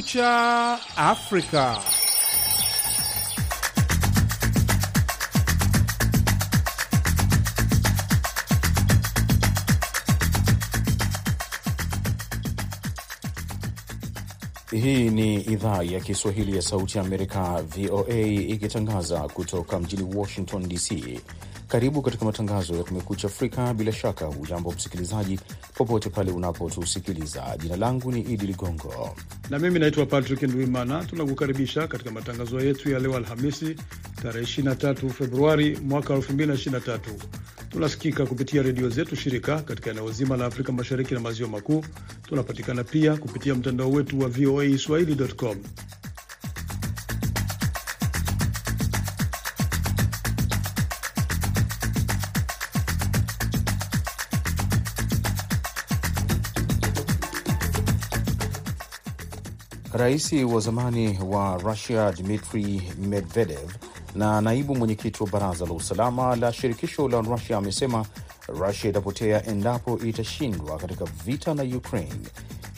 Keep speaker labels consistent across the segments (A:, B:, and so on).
A: Kumekucha Afrika. Hii ni idhaa ya Kiswahili ya Sauti ya Amerika, VOA, ikitangaza kutoka mjini Washington DC. Karibu katika matangazo ya Kumekucha Afrika. Bila shaka hujambo msikilizaji, popote pale unapotusikiliza. Jina langu ni Idi Ligongo
B: na mimi naitwa Patrick Ndwimana. Tunakukaribisha katika matangazo yetu ya leo Alhamisi, tarehe 23 Februari mwaka 2023. Tunasikika kupitia redio zetu shirika katika eneo zima la Afrika Mashariki na Maziwa Makuu. Tunapatikana pia kupitia mtandao wetu wa VOA swahili.com.
A: Rais wa zamani wa Rusia Dmitri Medvedev na naibu mwenyekiti wa baraza la usalama la shirikisho la Rusia amesema Rusia itapotea endapo itashindwa katika vita na Ukraine.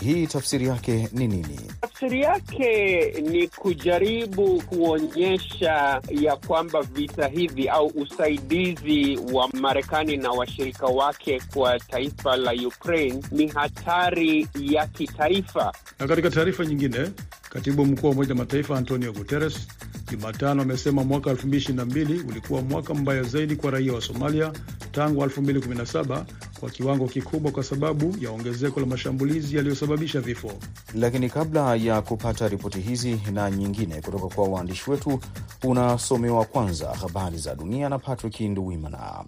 A: Hii tafsiri yake ni nini?
C: Tafsiri yake ni kujaribu kuonyesha ya kwamba vita hivi au usaidizi wa Marekani na washirika wake kwa taifa la Ukraine ni hatari ya kitaifa.
B: Na katika taarifa nyingine, katibu mkuu wa Umoja Mataifa Antonio Guterres Jumatano amesema mwaka 2022 ulikuwa mwaka mbaya zaidi kwa raia wa Somalia tangu 2017 kwa kiwango kikubwa kwa sababu ya ongezeko la mashambulizi yaliyosababisha vifo.
A: Lakini kabla ya kupata ripoti hizi na nyingine kutoka kwa waandishi wetu, unasomewa kwanza habari za dunia na Patrick Nduwimana.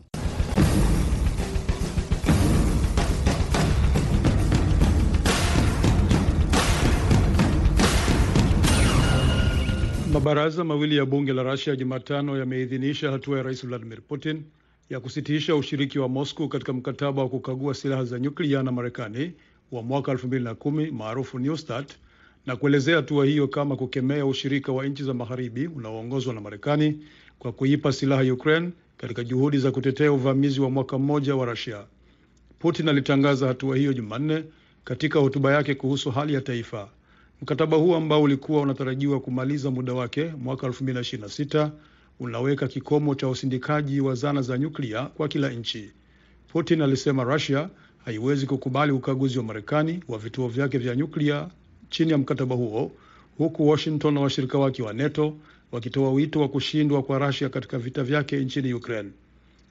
B: Mabaraza mawili ya bunge la Rasia Jumatano yameidhinisha hatua ya rais Vladimir Putin ya kusitisha ushiriki wa Moscow katika mkataba wa kukagua silaha za nyuklia na Marekani wa mwaka 2010 maarufu New START na kuelezea hatua hiyo kama kukemea ushirika wa nchi za magharibi unaoongozwa na Marekani kwa kuipa silaha Ukraine katika juhudi za kutetea uvamizi wa mwaka mmoja wa Rasia. Putin alitangaza hatua hiyo Jumanne katika hotuba yake kuhusu hali ya taifa. Mkataba huo ambao ulikuwa unatarajiwa kumaliza muda wake mwaka 2026 unaweka kikomo cha usindikaji wa zana za nyuklia kwa kila nchi. Putin alisema Russia haiwezi kukubali ukaguzi wa Marekani wa vituo vyake vya nyuklia chini ya mkataba huo, huku Washington na washirika wake wa NATO wakitoa wito wa kushindwa kwa Russia katika vita vyake nchini Ukraine.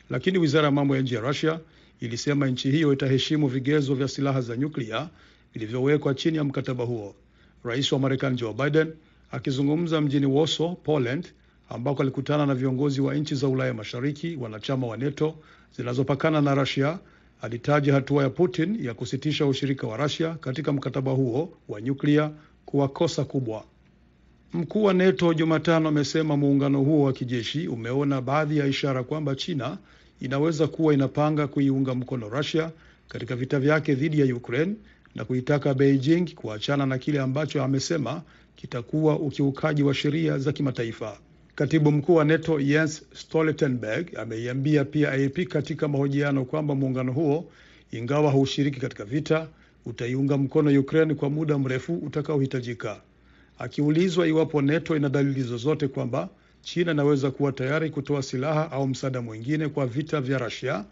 B: Lakini wizara ya mambo ya nje ya Russia ilisema nchi hiyo itaheshimu vigezo vya silaha za nyuklia vilivyowekwa chini ya mkataba huo. Rais wa Marekani Joe Biden akizungumza mjini Warsaw, Poland, ambako alikutana na viongozi wa nchi za Ulaya Mashariki wanachama wa NATO zinazopakana na Russia, alitaja hatua ya Putin ya kusitisha ushirika wa Russia katika mkataba huo wa nyuklia kuwa kosa kubwa. Mkuu wa NATO Jumatano amesema muungano huo wa kijeshi umeona baadhi ya ishara kwamba China inaweza kuwa inapanga kuiunga mkono Russia katika vita vyake dhidi ya Ukraine na kuitaka Beijing kuachana na kile ambacho amesema kitakuwa ukiukaji wa sheria za kimataifa. Katibu mkuu wa NATO Jens Stoltenberg ameiambia pia AP katika mahojiano kwamba muungano huo, ingawa haushiriki katika vita, utaiunga mkono Ukraine kwa muda mrefu utakaohitajika. Akiulizwa iwapo NATO ina dalili zozote kwamba China inaweza kuwa tayari kutoa silaha au msaada mwingine kwa vita vya Russia,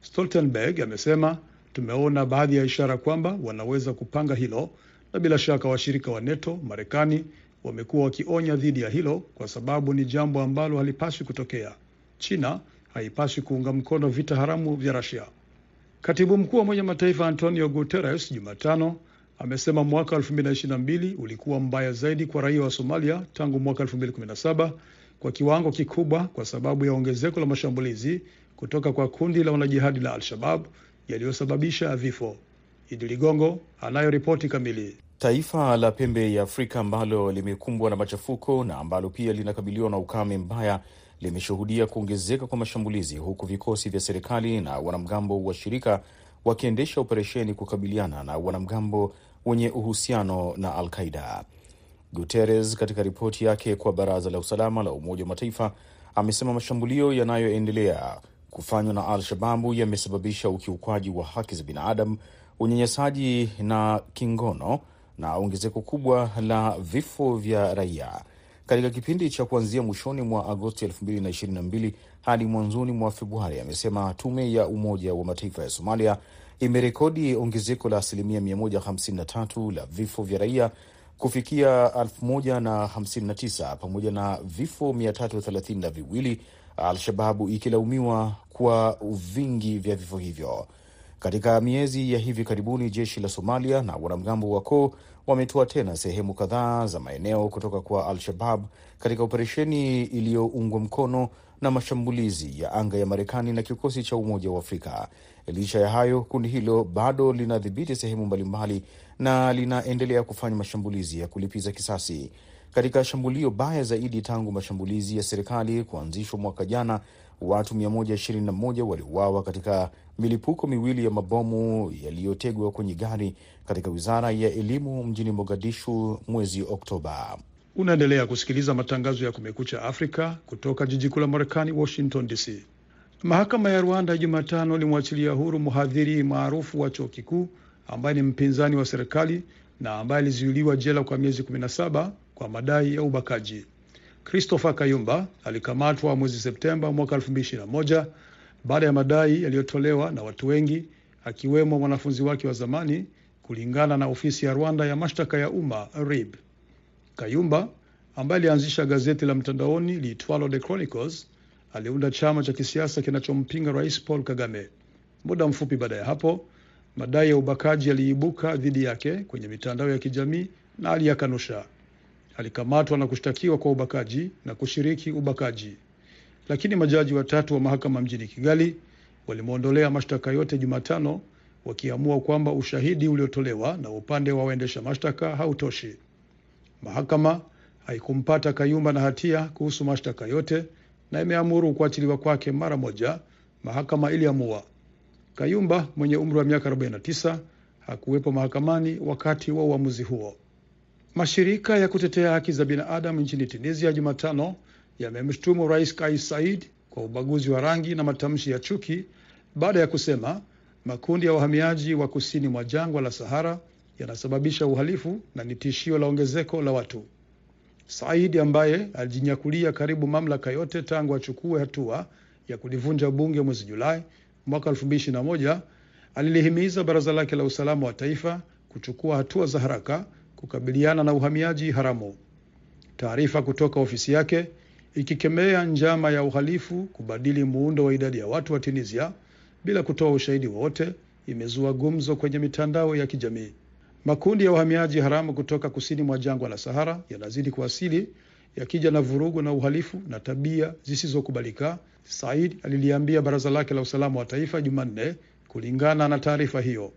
B: Stoltenberg amesema Tumeona baadhi ya ishara kwamba wanaweza kupanga hilo, na bila shaka washirika wa NATO, Marekani, wamekuwa wakionya dhidi ya hilo kwa sababu ni jambo ambalo halipaswi kutokea. China haipaswi kuunga mkono vita haramu vya Russia. Katibu mkuu wa Umoja Mataifa Antonio Guterres Jumatano amesema mwaka 2022 ulikuwa mbaya zaidi kwa raia wa Somalia tangu mwaka 2017 kwa kiwango kikubwa kwa sababu ya ongezeko la mashambulizi kutoka kwa kundi la wanajihadi la Al-Shabab yaliyosababisha vifo. Idi Ligongo anayo ripoti kamili.
A: Taifa la pembe ya Afrika ambalo limekumbwa na machafuko na ambalo pia linakabiliwa na ukame mbaya limeshuhudia kuongezeka kwa mashambulizi, huku vikosi vya serikali na wanamgambo wa shirika wakiendesha operesheni kukabiliana na wanamgambo wenye uhusiano na Al Qaida. Guterres katika ripoti yake kwa Baraza la Usalama la Umoja wa Mataifa amesema mashambulio yanayoendelea kufanywa na Al-Shababu yamesababisha ukiukwaji wa haki za binadamu, unyanyasaji na kingono na ongezeko kubwa la vifo vya raia. Katika kipindi cha kuanzia mwishoni mwa Agosti 2022 hadi mwanzoni mwa Februari, amesema tume ya Umoja wa Mataifa ya Somalia imerekodi ongezeko la asilimia 153 la vifo vya raia kufikia 1059 pamoja na vifo 332, Al-Shababu ikilaumiwa kwa vingi vya vifo hivyo. Katika miezi ya hivi karibuni, jeshi la Somalia na wanamgambo wa koo wametoa tena sehemu kadhaa za maeneo kutoka kwa Al-Shabab katika operesheni iliyoungwa mkono na mashambulizi ya anga ya Marekani na kikosi cha Umoja wa Afrika. Licha ya hayo, kundi hilo bado linadhibiti sehemu mbalimbali na linaendelea kufanya mashambulizi ya kulipiza kisasi. Katika shambulio baya zaidi tangu mashambulizi ya serikali kuanzishwa mwaka jana, watu 121 waliuawa katika milipuko miwili ya mabomu yaliyotegwa kwenye gari katika wizara ya elimu mjini Mogadishu mwezi Oktoba.
B: Unaendelea kusikiliza matangazo ya Kumekucha Afrika kutoka jiji kuu la Marekani, Washington DC. Mahakama ya Rwanda Jumatano ilimwachilia huru mhadhiri maarufu wa chuo kikuu ambaye ni mpinzani wa serikali na ambaye alizuiliwa jela kwa miezi 17 kwa madai ya ubakaji. Christopher Kayumba alikamatwa mwezi Septemba mwaka 2021 baada ya madai yaliyotolewa na watu wengi akiwemo mwanafunzi wake wa zamani, kulingana na ofisi ya Rwanda ya mashtaka ya umma RIB. Kayumba ambaye alianzisha gazeti la mtandaoni liitwalo The Chronicles aliunda chama cha kisiasa kinachompinga Rais Paul Kagame. Muda mfupi baada ya hapo, madai ya ubakaji yaliibuka dhidi yake kwenye mitandao ya kijamii na aliyakanusha. Alikamatwa na kushtakiwa kwa ubakaji na kushiriki ubakaji, lakini majaji watatu wa mahakama mjini Kigali walimwondolea mashtaka yote Jumatano, wakiamua kwamba ushahidi uliotolewa na upande wa waendesha mashtaka hautoshi. Mahakama haikumpata Kayumba na hatia kuhusu mashtaka yote na imeamuru kuachiliwa kwake mara moja, mahakama iliamua. Kayumba mwenye umri wa miaka 49 hakuwepo mahakamani wakati wa uamuzi huo. Mashirika ya kutetea haki za binadamu nchini Tunisia Jumatano yamemshutumu Rais Kais Saied kwa ubaguzi wa rangi na matamshi ya chuki baada ya kusema makundi ya wahamiaji wa kusini mwa jangwa la Sahara yanasababisha uhalifu na ni tishio la ongezeko la watu. Said ambaye alijinyakulia karibu mamlaka yote tangu achukue hatua ya kulivunja bunge mwezi Julai mwaka 2021 alilihimiza baraza lake la usalama wa taifa kuchukua hatua za haraka kukabiliana na uhamiaji haramu. Taarifa kutoka ofisi yake ikikemea njama ya uhalifu kubadili muundo wa idadi ya watu wa Tunisia bila kutoa ushahidi wowote imezua gumzo kwenye mitandao ya kijamii. Makundi ya uhamiaji haramu kutoka kusini mwa jangwa la Sahara yanazidi kuwasili yakija na vurugu na uhalifu na tabia zisizokubalika, Said aliliambia baraza lake la usalama wa taifa Jumanne, kulingana na taarifa hiyo.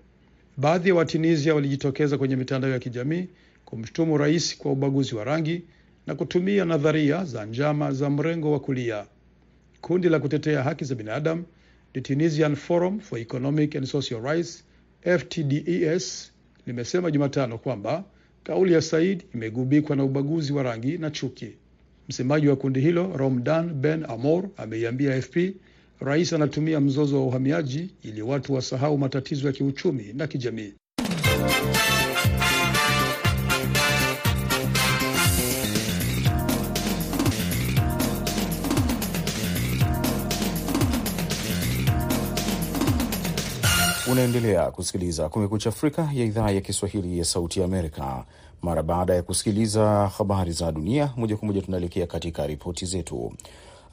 B: Baadhi ya Watunisia walijitokeza kwenye mitandao ya kijamii kumshutumu rais kwa ubaguzi wa rangi na kutumia nadharia za njama za mrengo wa kulia. Kundi la kutetea haki za binadamu The Tunisian Forum for Economic and Social Rights FTDES limesema Jumatano kwamba kauli ya Said imegubikwa na ubaguzi wa rangi na chuki. Msemaji wa kundi hilo Romdan Ben Amor ameiambia AFP rais anatumia mzozo wa uhamiaji ili watu wasahau matatizo ya kiuchumi na kijamii.
A: Unaendelea kusikiliza Kumekucha Afrika ya idhaa ya Kiswahili ya Sauti ya Amerika. Mara baada ya kusikiliza habari za dunia moja kwa moja, tunaelekea katika ripoti zetu.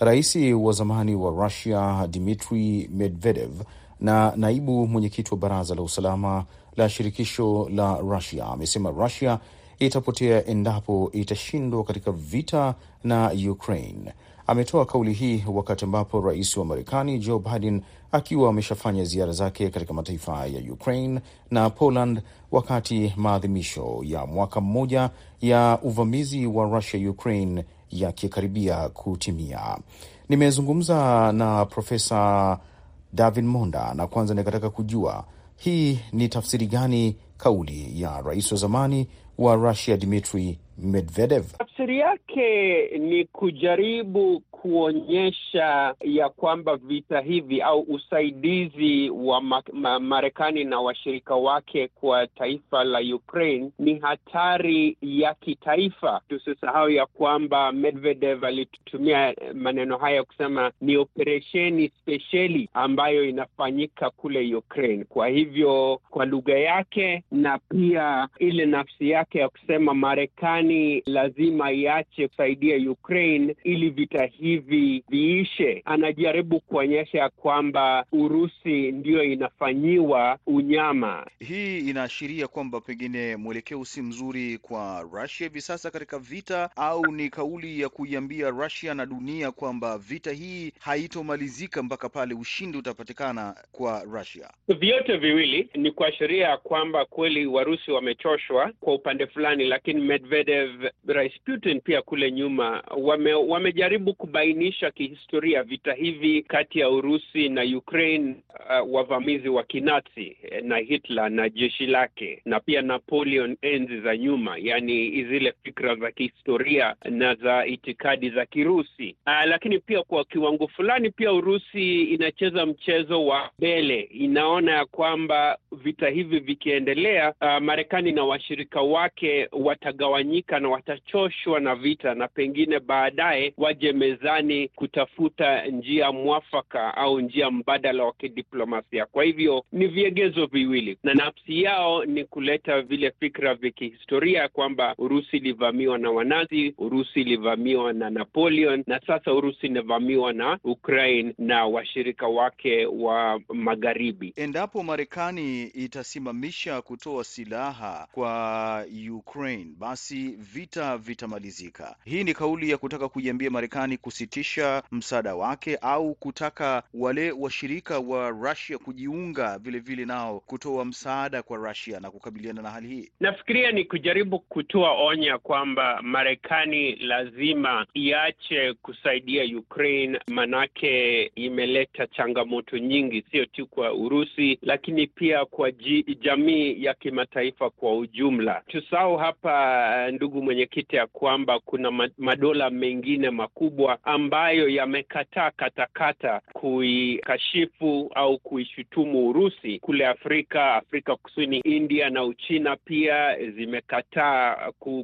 A: Rais wa zamani wa Rusia Dmitri Medvedev na naibu mwenyekiti wa baraza la usalama la shirikisho la Russia amesema Rusia itapotea endapo itashindwa katika vita na Ukraine. Ametoa kauli hii wakati ambapo rais wa Marekani Joe Biden akiwa ameshafanya ziara zake katika mataifa ya Ukraine na Poland wakati maadhimisho ya mwaka mmoja ya uvamizi wa Russia Ukraine yakikaribia kutimia. Nimezungumza na Profesa David Monda na kwanza nikataka kujua hii ni tafsiri gani kauli ya rais wa zamani wa Russia Dmitry Medvedev.
C: Tafsiri yake ni kujaribu kuonyesha ya kwamba vita hivi au usaidizi wa ma ma Marekani na washirika wake kwa taifa la Ukraine ni hatari ya kitaifa. Tusisahau ya kwamba Medvedev alitumia maneno haya kusema ni operesheni spesheli ambayo inafanyika kule Ukraine. Kwa hivyo kwa lugha yake na pia ile nafsi yake ya kusema Marekani lazima iache kusaidia Ukraine ili vita hivi viishe, anajaribu kuonyesha ya kwamba Urusi ndiyo inafanyiwa unyama.
D: Hii inaashiria kwamba pengine mwelekeo si mzuri kwa Russia hivi sasa katika vita, au ni kauli ya kuiambia Russia na dunia kwamba vita hii haitomalizika mpaka pale ushindi utapatikana kwa Russia.
C: Vyote viwili ni kuashiria kwamba kweli Warusi wamechoshwa kwa upande fulani, lakini Medvedev, Rais Putin pia kule nyuma wame, wamejaribu kubainisha kihistoria vita hivi kati ya Urusi na Ukraine, uh, wavamizi wa Kinazi na Hitler na jeshi lake na pia Napoleon enzi za nyuma, yani zile fikra za kihistoria na za itikadi za Kirusi. Uh, lakini pia kwa kiwango fulani pia Urusi inacheza mchezo wa mbele, inaona ya kwamba vita hivi vikiendelea, uh, Marekani na washirika wake watagawanyika na watachoshwa na vita, na pengine baadaye waje mezani kutafuta njia mwafaka au njia mbadala wa kidiplomasia. Kwa hivyo ni viegezo viwili, na nafsi yao ni kuleta vile fikra vya kihistoria kwamba Urusi ilivamiwa na Wanazi, Urusi ilivamiwa na Napoleon, na sasa Urusi inavamiwa na Ukraine na washirika wake wa magharibi.
D: Endapo Marekani itasimamisha kutoa silaha kwa Ukraine, basi vita vitamalizika. Hii ni kauli ya kutaka kuiambia Marekani kusitisha msaada wake au kutaka wale washirika wa Russia kujiunga vilevile vile nao kutoa msaada kwa Russia na kukabiliana na hali hii.
C: Nafikiria ni kujaribu kutoa onya kwamba Marekani lazima iache kusaidia Ukraine, manake imeleta changamoto nyingi, sio tu kwa Urusi, lakini pia kwa jamii ya kimataifa kwa ujumla. Tusahau hapa, ndugu mwenyekiti, ya kwamba kuna madola mengine makubwa ambayo yamekataa katakata kuikashifu au kuishutumu Urusi kule Afrika, Afrika Kusini, India na Uchina pia zimekataa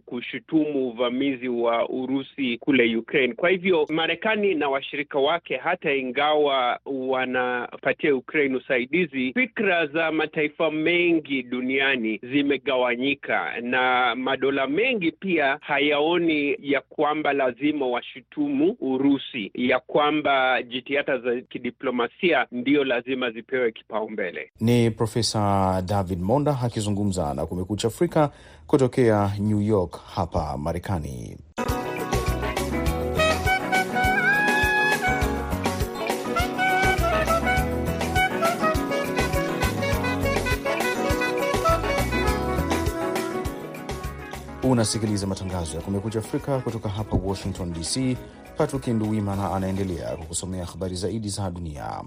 C: kushutumu uvamizi wa Urusi kule Ukraine. Kwa hivyo Marekani na washirika wake, hata ingawa wanapatia Ukraine usaidizi, fikra za mataifa mengi duniani zimegawanyika, na madola mengi pia hayaoni ya kwamba lazima washutumu Urusi, ya kwamba jitihada za kidiplomasia ndio lazima zipewe kipaumbele.
A: Ni Profesa David Monda akizungumza na Kumekucha Afrika kutokea New York hapa Marekani. Unasikiliza matangazo ya Kumekucha Afrika kutoka hapa Washington DC. Patrick Nduwimana anaendelea kukusomea habari zaidi za dunia.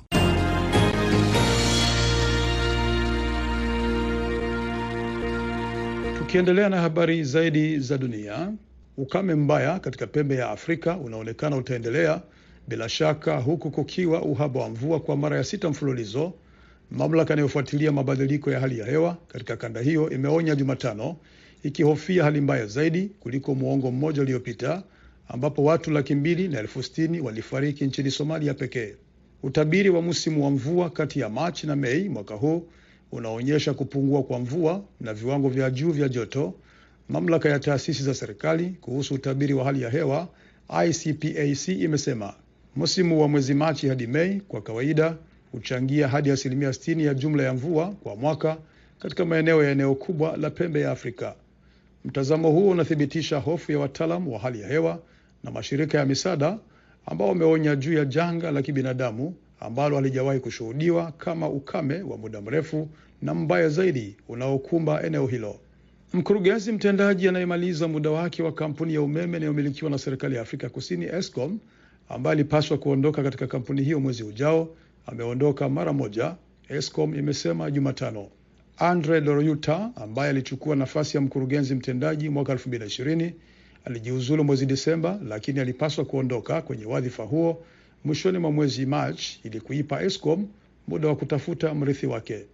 B: Tukiendelea na habari zaidi za dunia, ukame mbaya katika pembe ya Afrika unaonekana utaendelea bila shaka, huku kukiwa uhaba wa mvua kwa mara ya sita mfululizo. Mamlaka inayofuatilia mabadiliko ya hali ya hewa katika kanda hiyo imeonya Jumatano, ikihofia hali mbaya zaidi kuliko muongo mmoja uliopita ambapo watu laki mbili na elfu sitini walifariki nchini Somalia pekee. Utabiri wa msimu wa mvua kati ya Machi na Mei mwaka huu unaonyesha kupungua kwa mvua na viwango vya juu vya joto. Mamlaka ya taasisi za serikali kuhusu utabiri wa hali ya hewa ICPAC imesema msimu wa mwezi Machi hadi Mei kwa kawaida huchangia hadi asilimia 60 ya jumla ya mvua kwa mwaka katika maeneo ya eneo kubwa la pembe ya Afrika. Mtazamo huo unathibitisha hofu ya wataalam wa hali ya hewa na mashirika ya misaada ambao wameonya juu ya janga la kibinadamu ambalo halijawahi kushuhudiwa kama ukame wa muda mrefu na mbaya zaidi unaokumba eneo hilo. Mkurugenzi mtendaji anayemaliza muda wake wa kampuni ya umeme inayomilikiwa na serikali ya Afrika Kusini Eskom, ambaye alipaswa kuondoka katika kampuni hiyo mwezi ujao, ameondoka mara moja, Eskom imesema Jumatano. Andre Doryuta ambaye alichukua nafasi ya mkurugenzi mtendaji mwaka 2020 alijiuzulu mwezi Disemba, lakini alipaswa kuondoka kwenye wadhifa huo mwishoni mwa mwezi Machi ili kuipa Eskom muda wa kutafuta mrithi wake.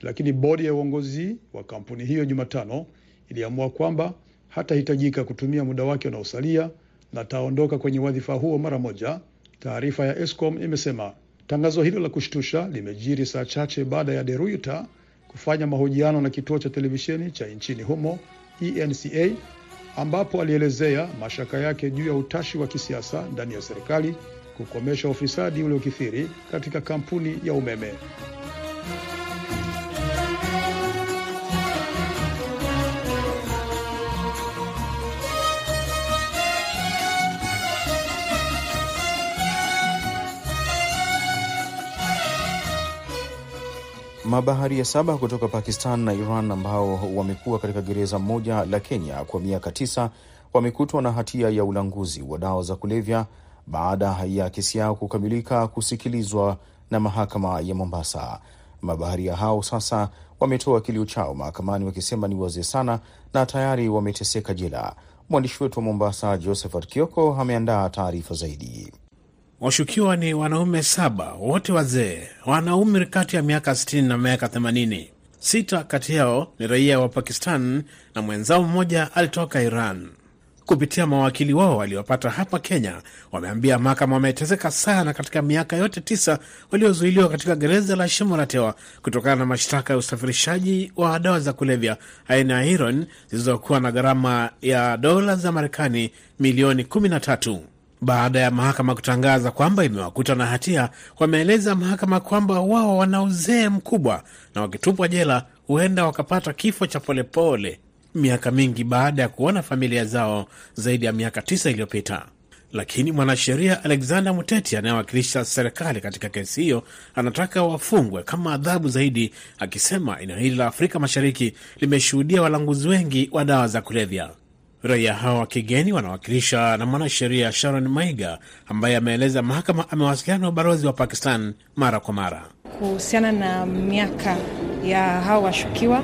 B: Lakini bodi ya uongozi wa kampuni hiyo Jumatano iliamua kwamba hatahitajika kutumia muda wake unaosalia na ataondoka kwenye wadhifa huo mara moja. Taarifa ya Eskom imesema tangazo hilo la kushtusha limejiri saa chache baada ya De Ruyter kufanya mahojiano na kituo cha televisheni cha nchini humo ENCA, ambapo alielezea mashaka yake juu ya utashi wa kisiasa ndani ya serikali kukomesha ufisadi uliokithiri katika kampuni ya umeme.
A: Mabaharia saba kutoka Pakistan na Iran ambao wamekuwa katika gereza moja la Kenya kwa miaka tisa wamekutwa na hatia ya ulanguzi wa dawa za kulevya baada ya kesi yao kukamilika kusikilizwa na mahakama ya Mombasa. Mabaharia hao sasa wametoa kilio chao mahakamani wakisema ni wazee sana na tayari wameteseka jela. Mwandishi wetu wa Mombasa, Josephat Kioko, ameandaa taarifa zaidi.
E: Washukiwa ni wanaume saba, wote wazee, wana umri kati ya miaka 60 na miaka 80. Sita kati yao ni raia wa Pakistan na mwenzao mmoja alitoka Iran. Kupitia mawakili wao waliopata hapa Kenya, wameambia mahakama wameteseka sana katika miaka yote tisa waliozuiliwa katika gereza la Shimo la Tewa kutokana na mashtaka ya usafirishaji wa dawa za kulevya aina ya heroin zilizokuwa na gharama ya dola za Marekani milioni kumi na tatu. Baada ya mahakama kutangaza kwamba imewakuta na hatia, wameeleza mahakama kwamba wao wana uzee mkubwa na wakitupwa jela huenda wakapata kifo cha polepole miaka mingi baada ya kuona familia zao zaidi ya miaka tisa iliyopita. Lakini mwanasheria Alexander Muteti anayewakilisha serikali katika kesi hiyo anataka wafungwe kama adhabu zaidi, akisema eneo hili la Afrika Mashariki limeshuhudia walanguzi wengi wa dawa za kulevya. Raia hao wa kigeni wanawakilisha na mwanasheria Sharon Maiga ambaye ameeleza mahakama amewasiliana na ubalozi wa Pakistan mara kwa mara.
F: Kuhusiana na miaka ya hao washukiwa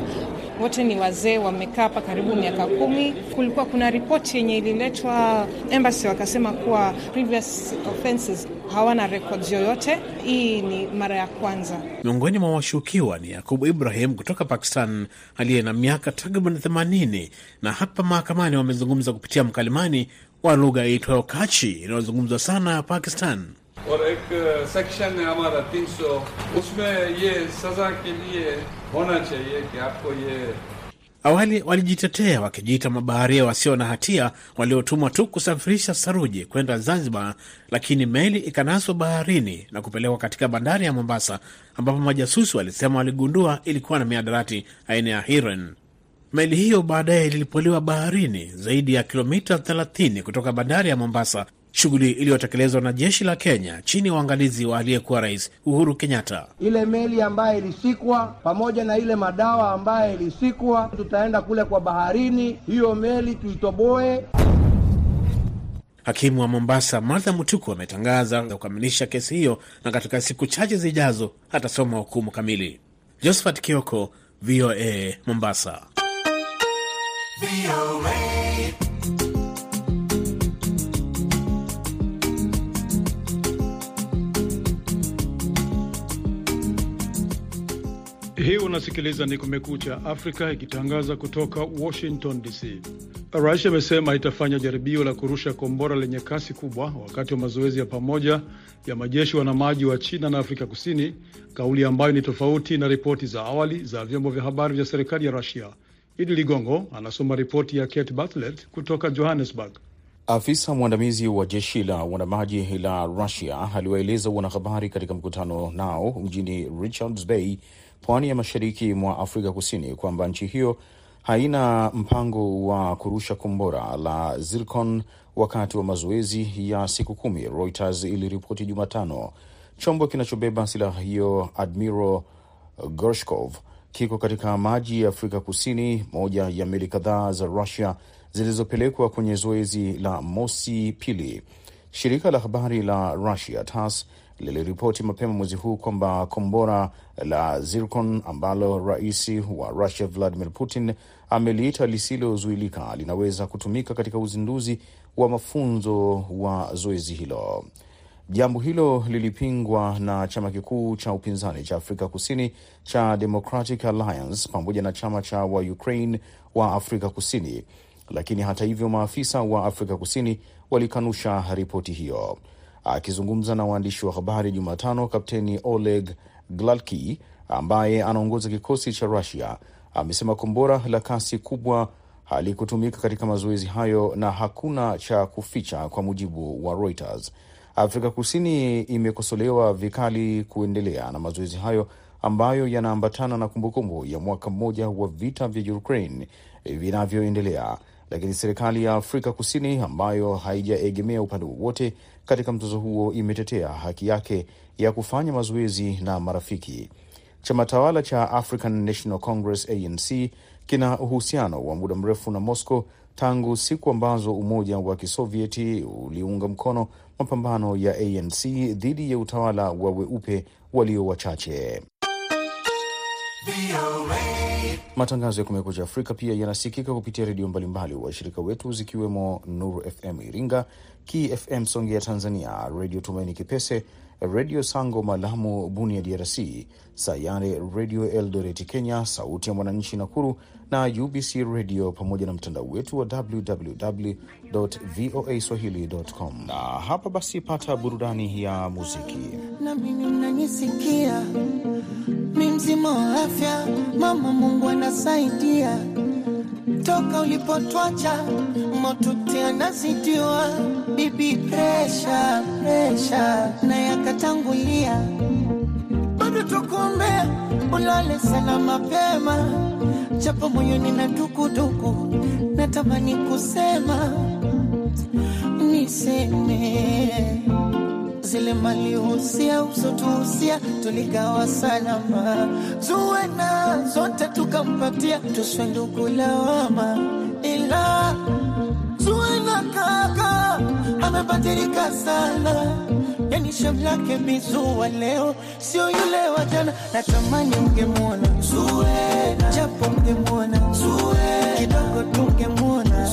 F: wote ni wazee, wamekaa hapa karibu miaka kumi. Kulikuwa kuna ripoti yenye ililetwa embassy, wakasema kuwa previous offenses hawana records yoyote. Hii ni mara ya kwanza.
E: Miongoni mwa washukiwa ni Yakubu Ibrahim kutoka Pakistan aliye na miaka takriban 80 na hapa mahakamani wamezungumza kupitia mkalimani wa lugha iitwayo Kachi inayozungumzwa sana Pakistan.
G: और एक सेक्शन है हमारा 300 उसमें ये सजा के लिए होना चाहिए कि आपको ये
E: Awali walijitetea wakijiita mabaharia wasio na hatia waliotumwa tu kusafirisha saruji kwenda Zanzibar, lakini meli ikanaswa baharini na kupelekwa katika bandari ya Mombasa, ambapo majasusi walisema waligundua ilikuwa na miadarati aina ya heroin. Meli hiyo baadaye ililipuliwa baharini zaidi ya kilomita 30 kutoka bandari ya Mombasa, shughuli iliyotekelezwa na jeshi la Kenya chini ya uangalizi wa aliyekuwa Rais Uhuru Kenyatta.
H: Ile meli ambayo ilisikwa pamoja na ile madawa ambayo ilisikwa, tutaenda kule kwa baharini, hiyo meli tuitoboe.
E: Hakimu wa Mombasa Martha Mutuku ametangaza kukamilisha kesi hiyo na katika siku chache zijazo atasoma hukumu kamili. Josephat Kioko, VOA Mombasa.
B: Hii unasikiliza ni Kumekucha Afrika ikitangaza kutoka Washington DC. Russia imesema itafanya jaribio la kurusha kombora lenye kasi kubwa wakati wa mazoezi ya pamoja ya majeshi wanamaji wa China na Afrika Kusini, kauli ambayo ni tofauti na ripoti za awali za vyombo vya habari vya serikali ya Russia. Idi Ligongo anasoma ripoti ya Kate Bartlett kutoka Johannesburg.
A: Afisa mwandamizi wa jeshi la wanamaji la Russia aliwaeleza wanahabari katika mkutano nao mjini Richards Bay, pwani ya mashariki mwa Afrika Kusini, kwamba nchi hiyo haina mpango wa kurusha kombora la Zircon wakati wa mazoezi ya siku kumi, Reuters iliripoti Jumatano. Chombo kinachobeba silaha hiyo Admiral Gorshkov kiko katika maji ya Afrika Kusini, moja ya meli kadhaa za Rusia zilizopelekwa kwenye zoezi la Mosi Pili. Shirika la habari la Russia TASS liliripoti mapema mwezi huu kwamba kombora la Zircon ambalo rais wa Russia Vladimir Putin ameliita lisilozuilika linaweza kutumika katika uzinduzi wa mafunzo wa zoezi hilo. Jambo hilo lilipingwa na chama kikuu cha upinzani cha Afrika Kusini cha Democratic Alliance pamoja na chama cha wa Ukraine wa Afrika Kusini, lakini hata hivyo maafisa wa Afrika Kusini walikanusha ripoti hiyo. Akizungumza na waandishi wa habari Jumatano, Kapteni Oleg Glalki ambaye anaongoza kikosi cha Rusia amesema kombora la kasi kubwa halikutumika katika mazoezi hayo na hakuna cha kuficha, kwa mujibu wa Reuters. Afrika Kusini imekosolewa vikali kuendelea na mazoezi hayo ambayo yanaambatana na kumbukumbu ya mwaka mmoja wa vita vya Ukraine vinavyoendelea, lakini serikali ya Afrika Kusini ambayo haijaegemea upande wowote katika mzozo huo imetetea haki yake ya kufanya mazoezi na marafiki. Chama tawala cha African National Congress ANC kina uhusiano wa muda mrefu na Moscow tangu siku ambazo Umoja wa Kisovieti uliunga mkono mapambano ya ANC dhidi ya utawala wa weupe walio wachache. Matangazo ya Kumekucha Afrika pia yanasikika kupitia redio mbalimbali washirika wetu zikiwemo Nuru FM Iringa, KFM Songea Tanzania, Redio Tumaini Kipese, Redio Sango Malamu Bunia DRC, Sayare Redio Eldoret Kenya, Sauti ya Mwananchi Nakuru na UBC Redio, pamoja na mtandao wetu wa www voa swahili.com. Na hapa basi, pata burudani ya muziki.
I: na mimi mnanisikia, mi mzima wa afya, mama Mungu anasaidia. Toka ulipotwacha motuti anazidiwa, bibi presha presha na yakatangulia, bado tukuombea ulale sana mapema, japo moyoni na dukuduku, natamani kusema niseme zile malihusia usotuhusia tuligawa salama, tuwe na zote tukampatia, tuswe ndugu lawama, ila tuwe na kaka amebadilika sana, yani shamlake lake bizua leo sio yule wa jana. Natamani ungemwona japo ungemwona kidogo tungemwona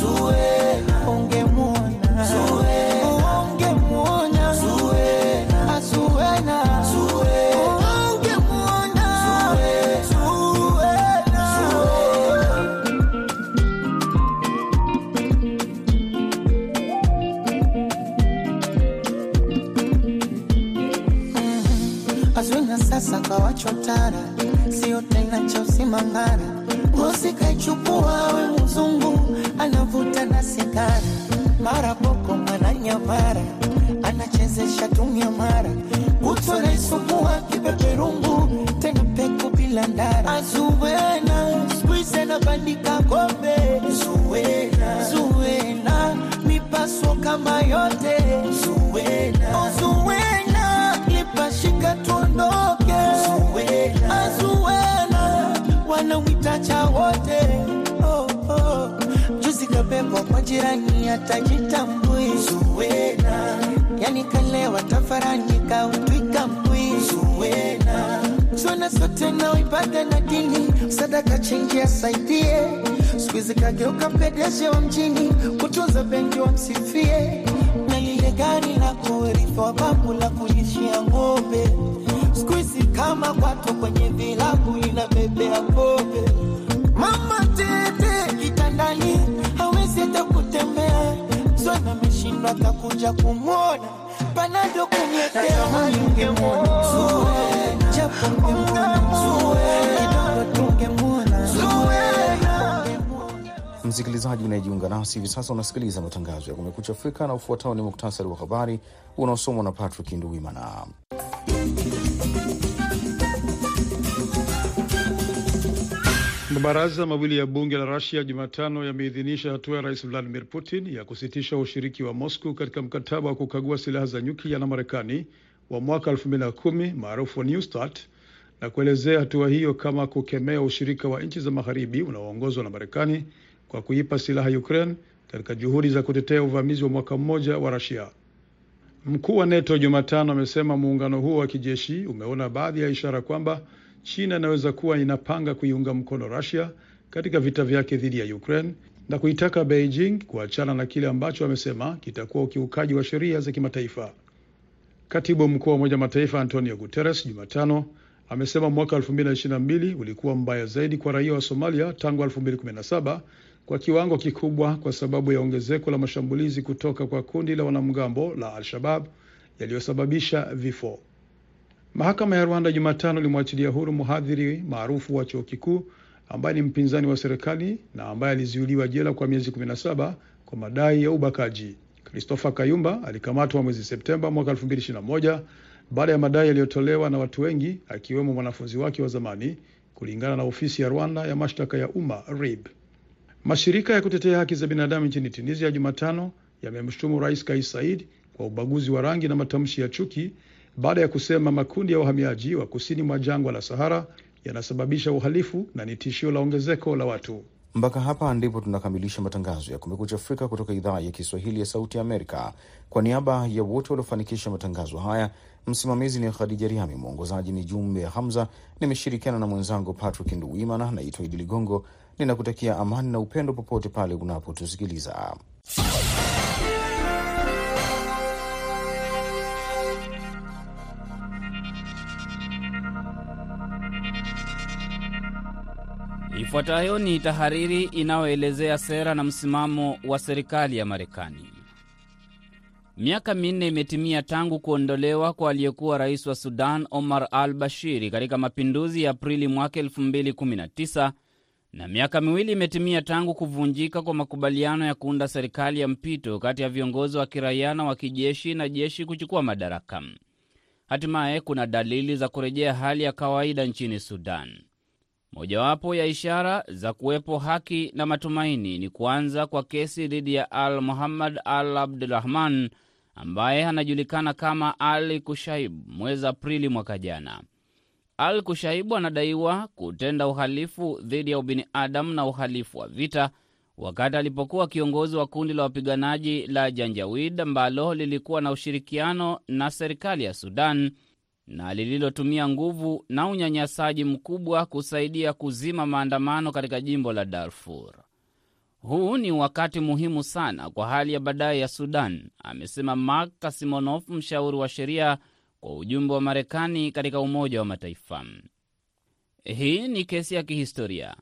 I: kawachotara, sio tena cha. Yani kalewa tafarani kautwika mbwi, sote na ibada na dini, sadaka chenji asaidie. Siku hizi kageuka mkadeshe wa mjini, kutunza benki wa msifie, na lile gari la kurithi wa babu la kulishia ng'ombe. sikuizi kama kwato kwenye vilabu inabebea pombe. Mama tete kitandani, hawezi hata kutembea. Zwana ameshindwa atakuja kumwona
A: Msikilizaji unayejiunga nasi hivi sasa, unasikiliza matangazo ya Kumekucha Afrika na ufuatao ni muktasari wa habari unaosomwa na Patrick Nduwimana.
B: Mabaraza mawili ya bunge la Rusia Jumatano yameidhinisha hatua ya rais Vladimir Putin ya kusitisha ushiriki wa Moscow katika mkataba wa kukagua silaha za nyuklia na Marekani wa mwaka 2010 maarufu New START na kuelezea hatua hiyo kama kukemea ushirika wa nchi za magharibi unaoongozwa na Marekani kwa kuipa silaha Ukraine katika juhudi za kutetea uvamizi wa mwaka mmoja wa Rusia. Mkuu wa NATO Jumatano amesema muungano huo wa kijeshi umeona baadhi ya ishara kwamba China inaweza kuwa inapanga kuiunga mkono Russia katika vita vyake dhidi ya Ukraine na kuitaka Beijing kuachana na kile ambacho amesema kitakuwa ukiukaji wa sheria za kimataifa. Katibu mkuu wa Umoja Mataifa Antonio Guterres Jumatano amesema mwaka 2022 ulikuwa mbaya zaidi kwa raia wa Somalia tangu 2017 kwa kiwango kikubwa kwa sababu ya ongezeko la mashambulizi kutoka kwa kundi la wanamgambo la Al-Shabab yaliyosababisha vifo. Mahakama ya Rwanda Jumatano ilimwachilia huru mhadhiri maarufu wa chuo kikuu ambaye ni mpinzani wa serikali na ambaye alizuiliwa jela kwa miezi 17 kwa madai ya ubakaji. Christopher Kayumba alikamatwa mwezi Septemba mwaka 2021 baada ya madai yaliyotolewa na watu wengi akiwemo mwanafunzi wake wa zamani, kulingana na ofisi ya Rwanda ya mashtaka ya umma RIB. Mashirika ya kutetea haki za binadamu nchini Tunisia Jumatano yamemshutumu Rais Kais Saied kwa ubaguzi wa rangi na matamshi ya chuki baada ya kusema makundi ya wahamiaji wa kusini mwa jangwa la Sahara yanasababisha uhalifu na ni tishio la ongezeko la watu.
A: Mpaka hapa ndipo tunakamilisha matangazo ya Kumekucha Afrika kutoka idhaa ya Kiswahili ya Sauti ya Amerika. Kwa niaba ya wote waliofanikisha matangazo haya, msimamizi ni Khadija Riami, mwongozaji ni Jumbe Hamza. Nimeshirikiana na mwenzangu Patrick Nduwimana. Naitwa Idi Ligongo, ninakutakia amani na upendo popote pale unapotusikiliza.
J: Ifuatayo ni tahariri inayoelezea sera na msimamo wa serikali ya Marekani. Miaka minne imetimia tangu kuondolewa kwa aliyekuwa rais wa Sudan Omar al Bashiri katika mapinduzi ya Aprili mwaka 2019 na miaka miwili imetimia tangu kuvunjika kwa makubaliano ya kuunda serikali ya mpito kati ya viongozi wa kiraia na wa kijeshi na jeshi kuchukua madaraka. Hatimaye kuna dalili za kurejea hali ya kawaida nchini Sudan. Mojawapo ya ishara za kuwepo haki na matumaini ni kuanza kwa kesi dhidi ya Al Muhammad Al Abdurahman ambaye anajulikana kama Ali Kushaib mwezi Aprili mwaka jana. Al Kushaibu anadaiwa kutenda uhalifu dhidi ya ubinadamu na uhalifu wa vita wakati alipokuwa kiongozi wa kundi la wapiganaji la Janjawid ambalo lilikuwa na ushirikiano na serikali ya Sudan na lililotumia nguvu na unyanyasaji mkubwa kusaidia kuzima maandamano katika jimbo la Darfur. Huu ni wakati muhimu sana kwa hali ya baadaye ya Sudan, amesema Mark kasimonov mshauri wa sheria kwa ujumbe wa Marekani katika Umoja wa Mataifa. Hii ni kesi ya kihistoria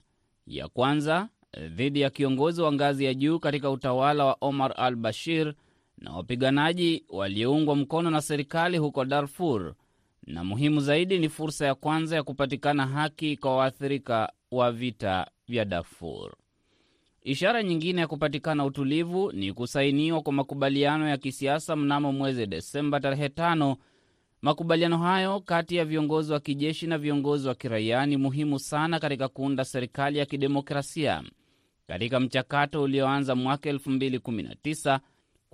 J: ya kwanza dhidi ya kiongozi wa ngazi ya juu katika utawala wa Omar al Bashir na wapiganaji walioungwa mkono na serikali huko Darfur na muhimu zaidi ni fursa ya kwanza ya kupatikana haki kwa waathirika wa vita vya Darfur. Ishara nyingine ya kupatikana utulivu ni kusainiwa kwa makubaliano ya kisiasa mnamo mwezi Desemba tarehe tano. Makubaliano hayo kati ya viongozi wa kijeshi na viongozi wa kiraia ni muhimu sana katika kuunda serikali ya kidemokrasia katika mchakato ulioanza mwaka 2019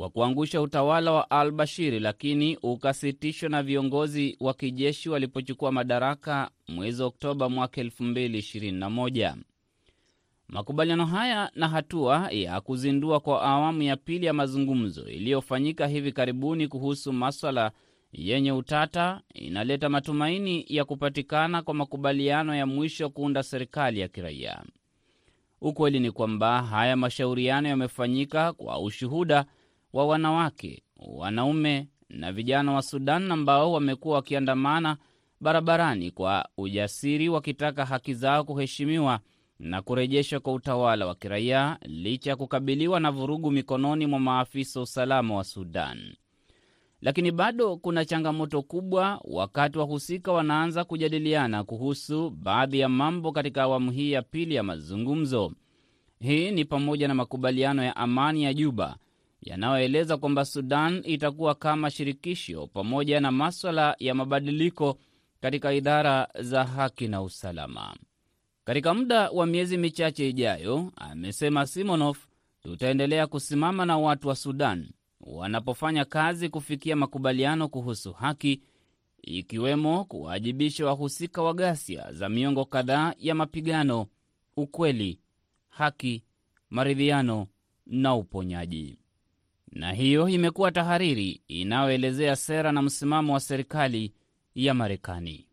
J: kwa kuangusha utawala wa al Bashiri, lakini ukasitishwa na viongozi wa kijeshi walipochukua madaraka mwezi Oktoba mwaka 2021. Makubaliano haya na hatua ya kuzindua kwa awamu ya pili ya mazungumzo iliyofanyika hivi karibuni kuhusu maswala yenye utata inaleta matumaini ya kupatikana kwa makubaliano ya mwisho kuunda serikali ya kiraia. Ukweli ni kwamba haya mashauriano yamefanyika kwa ushuhuda wa wanawake, wanaume na vijana wa Sudan ambao wamekuwa wakiandamana barabarani kwa ujasiri wakitaka haki zao kuheshimiwa na kurejeshwa kwa utawala wa kiraia licha ya kukabiliwa na vurugu mikononi mwa maafisa wa usalama wa Sudan. Lakini bado kuna changamoto kubwa wakati wahusika wanaanza kujadiliana kuhusu baadhi ya mambo katika awamu hii ya pili ya mazungumzo. Hii ni pamoja na makubaliano ya amani ya Juba yanayoeleza kwamba Sudan itakuwa kama shirikisho pamoja na maswala ya mabadiliko katika idara za haki na usalama. Katika muda wa miezi michache ijayo, amesema Simonof, tutaendelea kusimama na watu wa Sudan wanapofanya kazi kufikia makubaliano kuhusu haki, ikiwemo kuwajibisha wahusika wa ghasia za miongo kadhaa ya mapigano, ukweli, haki, maridhiano na uponyaji na hiyo imekuwa tahariri inayoelezea sera na msimamo wa serikali ya Marekani.